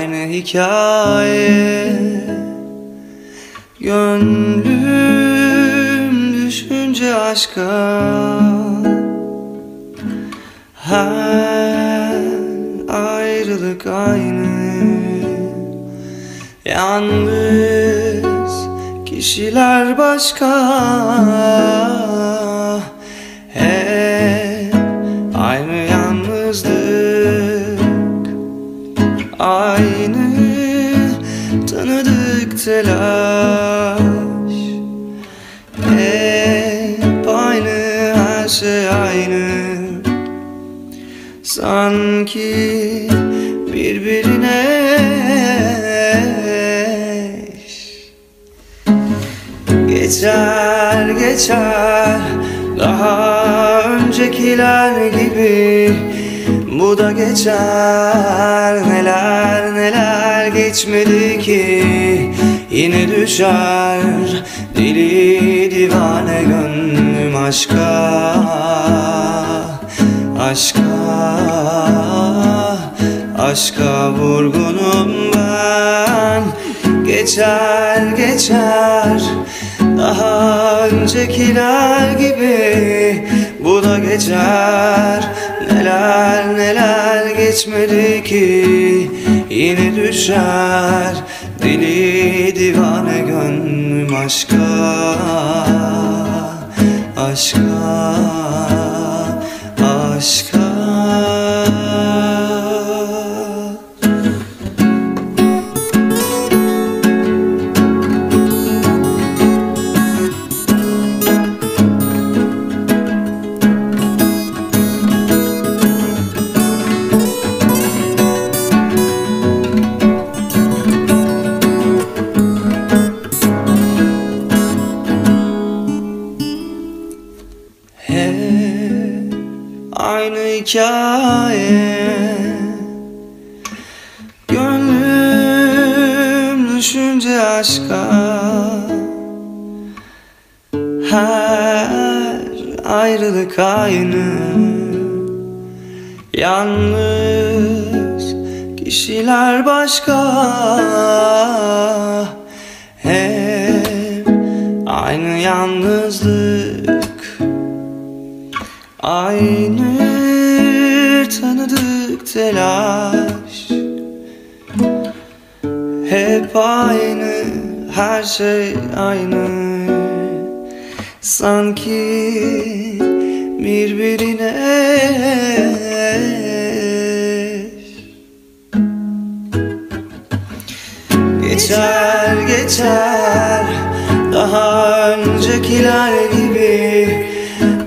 aynı hikaye. Gönlüm düşünce aşka. Her ayrılık aynı. Yalnız kişiler başka. Hep telaş Hep aynı her şey aynı. Sanki birbirine. Geçer geçer. Daha öncekiler gibi. Bu da geçer. Neler neler geçmedi ki düşer deli divane gönlüm aşka Aşka Aşka vurgunum ben. Geçer geçer Daha öncekiler gibi Bu da geçer. Neler neler geçmedi ki Yine düşer Deli divane gönlüm aşka Aşka aynı hikaye. Gönlüm düşünce aşka. Her ayrılık aynı. Yalnız kişiler başka. Hep aynı yalnızlık. Aynı tanıdık telaş. Hep aynı her şey aynı. Sanki birbirine. Geçer geçer daha öncekiler gibi.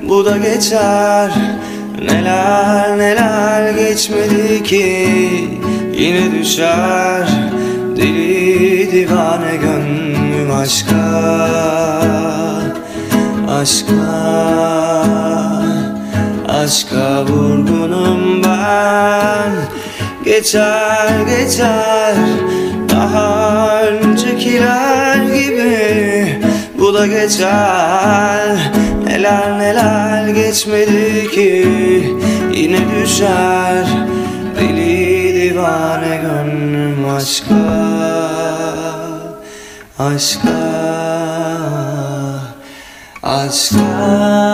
Bu da geçer neler neler geçmedi ki. Yine düşer deli divane gönlüm aşka Aşka Aşka vurgunum ben. Geçer geçer Daha öncekiler gibi. Bu da geçer Neler neler geçmedi ki Yine düşer Deli divane gönlüm aşka Aşka Aşka